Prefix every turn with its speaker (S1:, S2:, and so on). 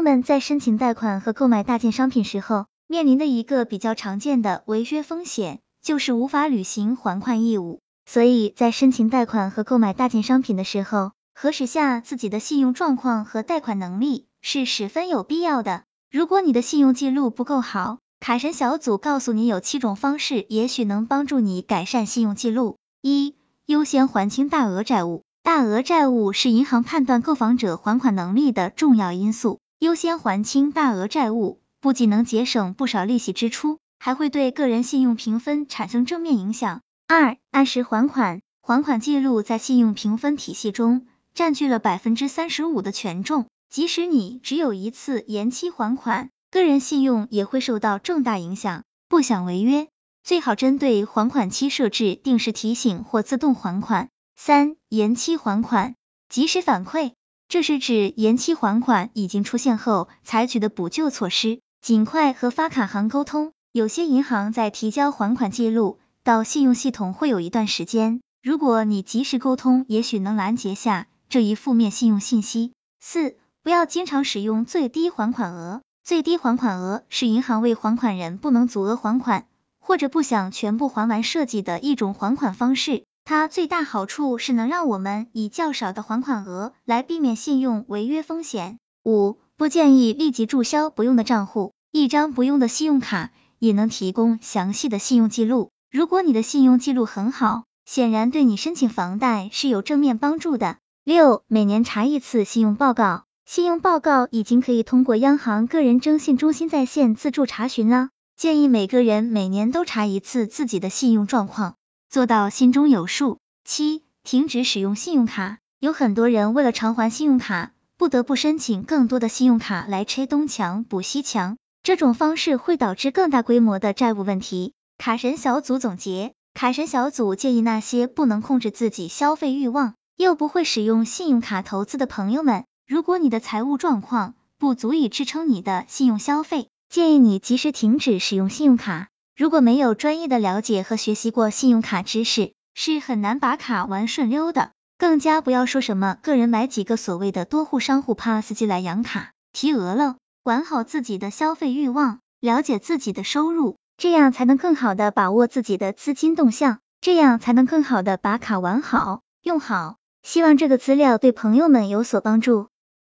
S1: 友们在申请贷款和购买大件商品时候，面临的一个比较常见的违约风险，就是无法履行还款义务。所以在申请贷款和购买大件商品的时候，核实下自己的信用状况和贷款能力是十分有必要的。如果你的信用记录不够好，卡神小组告诉你有七种方式，也许能帮助你改善信用记录。一、优先还清大额债务。大额债务是银行判断购房者还款能力的重要因素。优先还清大额债务，不仅能节省不少利息支出，还会对个人信用评分产生正面影响。二、按时还款。还款记录在信用评分体系中占据了百分之三十五的权重，即使你只有一次延期还款。个人信用也会受到重大影响，不想违约，最好针对还款期设置定时提醒或自动还款。三、延期还款，及时反馈，这是指延期还款已经出现后采取的补救措施，尽快和发卡行沟通。有些银行在提交还款记录到信用系统会有一段时间，如果你及时沟通，也许能拦截下这一负面信用信息。四、不要经常使用最低还款额。最低还款额是银行为还款人不能足额还款或者不想全部还完设计的一种还款方式。它最大好处是能让我们以较少的还款额来避免信用违约风险。五、不建议立即注销不用的账户。一张不用的信用卡也能提供详细的信用记录。如果你的信用记录很好，显然对你申请房贷是有正面帮助的。六、每年查一次信用报告。信用报告已经可以通过央行个人征信中心在线自助查询了，建议每个人每年都查一次自己的信用状况，做到心中有数。七、停止使用信用卡。有很多人为了偿还信用卡，不得不申请更多的信用卡来拆东墙补西墙，这种方式会导致更大规模的债务问题。卡神小组总结，卡神小组建议那些不能控制自己消费欲望，又不会使用信用卡投资的朋友们。如果你的财务状况不足以支撑你的信用消费，建议你及时停止使用信用卡。如果没有专业的了解和学习过信用卡知识，是很难把卡玩顺溜的。更加不要说什么个人买几个所谓的多户商户 Pass 机来养卡，提额了。管好自己的消费欲望，了解自己的收入，这样才能更好的把握自己的资金动向，这样才能更好的把卡玩好用好。希望这个资料对朋友们有所帮助。